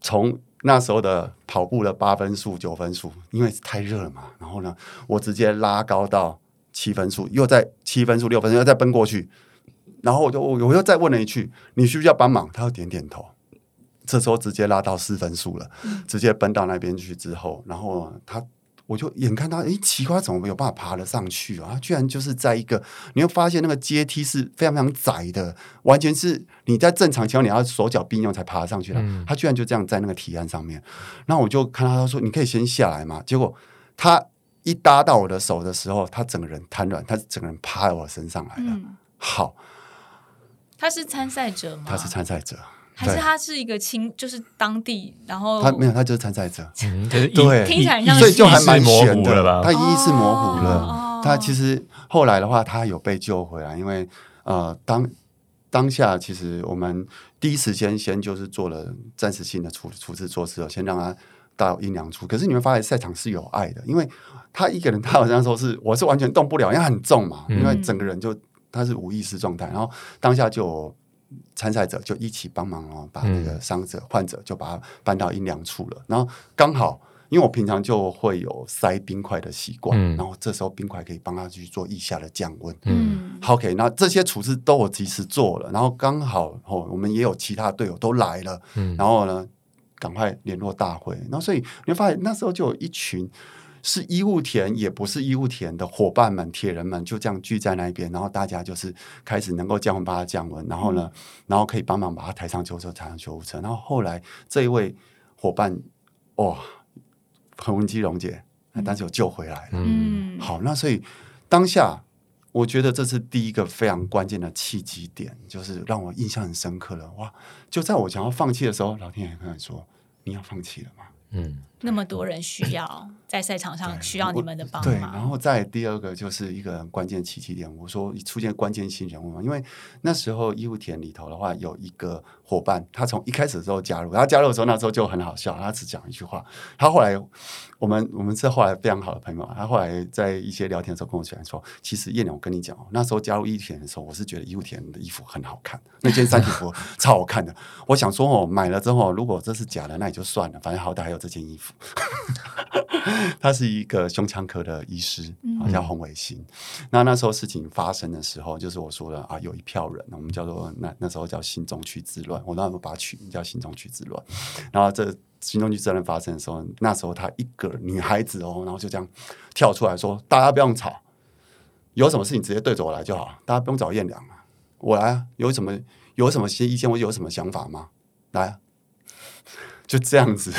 从那时候的跑步的八分数、九分数，因为太热了嘛，然后呢，我直接拉高到七分数，又在七分数、六分数又再奔过去，然后我就我又再问了一句：“你需不需要帮忙？”他又点点头。这时候直接拉到四分数了，直接奔到那边去之后，然后他我就眼看他，哎，奇怪，怎么没有办法爬得上去啊？他居然就是在一个，你会发现那个阶梯是非常非常窄的，完全是你在正常情况你要手脚并用才爬上去的。他居然就这样在那个提案上面，那我就看到他说：“你可以先下来嘛。”结果他一搭到我的手的时候，他整个人瘫软，他整个人趴在我身上来了。好，他是参赛者吗？他是参赛者。还是他是一个亲，就是当地，然后他没有，他就是参赛者，对，听起来像，所以就还蛮模糊的吧？他意识模糊了。他其实后来的话，他有被救回来，因为呃，当当下其实我们第一时间先就是做了暂时性的处处置措施，先让他到阴凉处。可是你会发现赛场是有爱的，因为他一个人，他好像说是我是完全动不了，因为很重嘛，因为整个人就他是无意识状态，然后当下就。参赛者就一起帮忙哦，把那个伤者、患者就把他搬到阴凉处了。然后刚好，因为我平常就会有塞冰块的习惯，然后这时候冰块可以帮他去做腋下的降温。嗯，OK，那这些处置都我及时做了。然后刚好哦，我们也有其他队友都来了。嗯，然后呢，赶快联络大会。然后所以你会发现，那时候就有一群。是医务田，也不是医务田的伙伴们、铁人们就这样聚在那边，然后大家就是开始能够降温，把它降温，然后呢，然后可以帮忙把它抬上救护车，抬上救护车。然后后来这一位伙伴，哇，很温基溶解，但是有救回来了。嗯，好，那所以当下我觉得这是第一个非常关键的契机点，就是让我印象很深刻的哇！就在我想要放弃的时候，老天爷跟我说：“你要放弃了吗？”嗯，那么多人需要在赛场上需要你们的帮忙。然后再第二个就是一个关键契机点，我说出现关键性人物嘛，因为那时候医务田里头的话有一个伙伴，他从一开始的时候加入，他加入的时候那时候就很好笑，他只讲一句话，他后来。我们我们是后来非常好的朋友，他后来在一些聊天的时候跟我讲说，其实叶良，我跟你讲哦，那时候加入伊田的时候，我是觉得伊田的衣服很好看，那件三体服 超好看的。我想说哦，买了之后如果这是假的，那也就算了，反正好歹还有这件衣服。他是一个胸腔科的医师，叫洪伟新。那那时候事情发生的时候，就是我说的啊，有一票人，我们叫做那那时候叫心中区之乱，我那时候把它取名叫心中区之乱。然后这。心中区之乱发生的时候，那时候她一个女孩子哦，然后就这样跳出来说：“大家不用吵，有什么事情直接对着我来就好，大家不用找燕良啊，我来啊，有什么有什么些意见，我有什么想法吗？来啊，就这样子。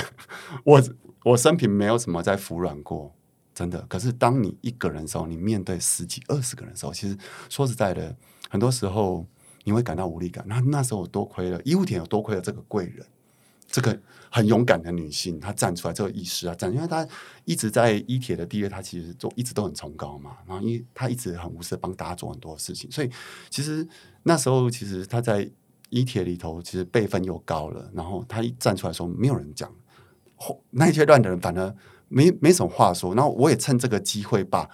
我我生平没有什么在服软过，真的。可是当你一个人的时候，你面对十几二十个人的时候，其实说实在的，很多时候你会感到无力感。那那时候我多亏了医务田，有多亏了这个贵人。”这个很勇敢的女性，她站出来，这个意识啊，站，因为她一直在一铁的地位，她其实做一直都很崇高嘛。然后，因为她一直很无私帮大家做很多事情，所以其实那时候，其实她在一铁里头，其实辈分又高了。然后她一站出来说，没有人讲，那一些乱的人反而没没什么话说。然后我也趁这个机会把。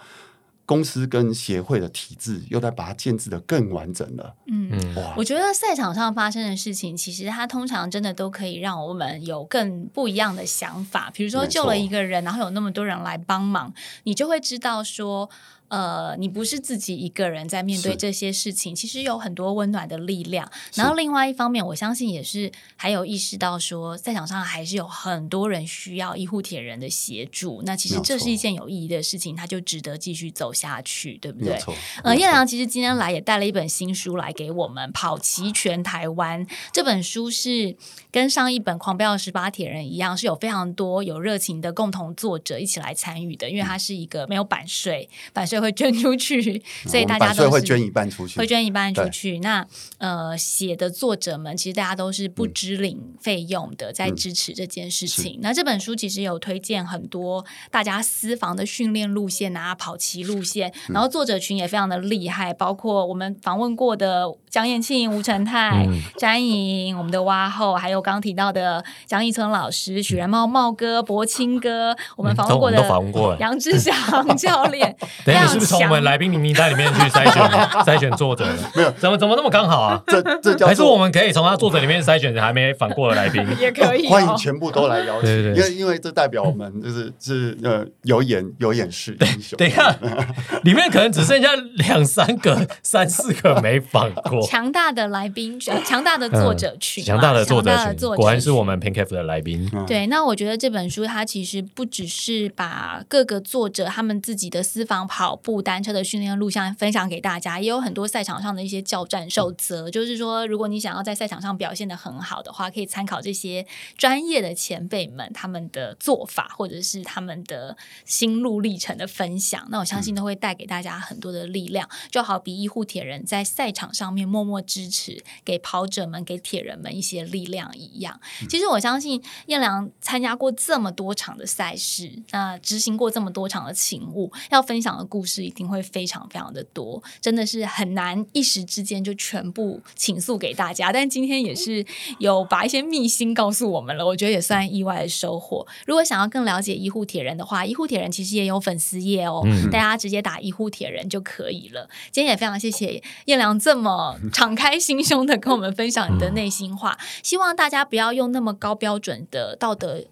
公司跟协会的体制又在把它建制的更完整了。嗯，我觉得赛场上发生的事情，其实它通常真的都可以让我们有更不一样的想法。比如说救了一个人，然后有那么多人来帮忙，你就会知道说，呃，你不是自己一个人在面对这些事情，其实有很多温暖的力量。然后另外一方面，我相信也是还有意识到说，赛场上还是有很多人需要医护铁人的协助。那其实这是一件有意义的事情，他就值得继续走下去，对不对？呃，叶良其实今天来也带了一本新书来给我们，《跑齐全台湾》这本书是跟上一本《狂飙十八铁人》一样，是有非常多有热情的共同作者一起来参与的，因为它是一个没有版税，版税。会捐出去，所以大家都会捐一半出去，会捐一半出去。那呃，写的作者们其实大家都是不支领费用的，在支持这件事情。那这本书其实有推荐很多大家私房的训练路线啊，跑骑路线。然后作者群也非常的厉害，包括我们访问过的江燕庆、吴成泰、詹莹，我们的蛙后，还有刚提到的江一村老师、许然茂茂哥、博清哥，我们访问过的杨志祥教练。你是不是从我们来宾名单里面去筛选 筛选作者的？没有，怎么怎么那么刚好啊？这这还是我们可以从他作者里面筛选还没反过的来宾 也可以，欢迎全部都来邀请。对对，因为因为这代表我们就是是呃有演有演示英雄。等一下，里面可能只剩下两三个、三四个没访过。强大的来宾，强大的作者群，强大的作者群，果然是我们 Pink F 的来宾。对，那我觉得这本书它其实不只是把各个作者他们自己的私房跑。步单车的训练录像分享给大家，也有很多赛场上的一些教战守则。就是说，如果你想要在赛场上表现的很好的话，可以参考这些专业的前辈们他们的做法，或者是他们的心路历程的分享。那我相信都会带给大家很多的力量。就好比医护铁人在赛场上面默默支持，给跑者们、给铁人们一些力量一样。其实我相信燕良参加过这么多场的赛事，那执行过这么多场的勤务，要分享的故。是一定会非常非常的多，真的是很难一时之间就全部倾诉给大家。但今天也是有把一些秘辛告诉我们了，我觉得也算意外的收获。如果想要更了解医护铁人的话，医护铁人其实也有粉丝页哦，大家直接打医护铁人就可以了。今天也非常谢谢燕良这么 敞开心胸的跟我们分享你的内心话，希望大家不要用那么高标准的道德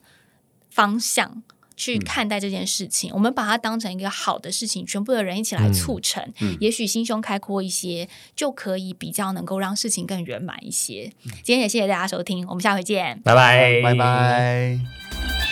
方向。去看待这件事情，我们把它当成一个好的事情，全部的人一起来促成，也许心胸开阔一些，就可以比较能够让事情更圆满一些。今天也谢谢大家收听，我们下回见，拜拜，拜拜。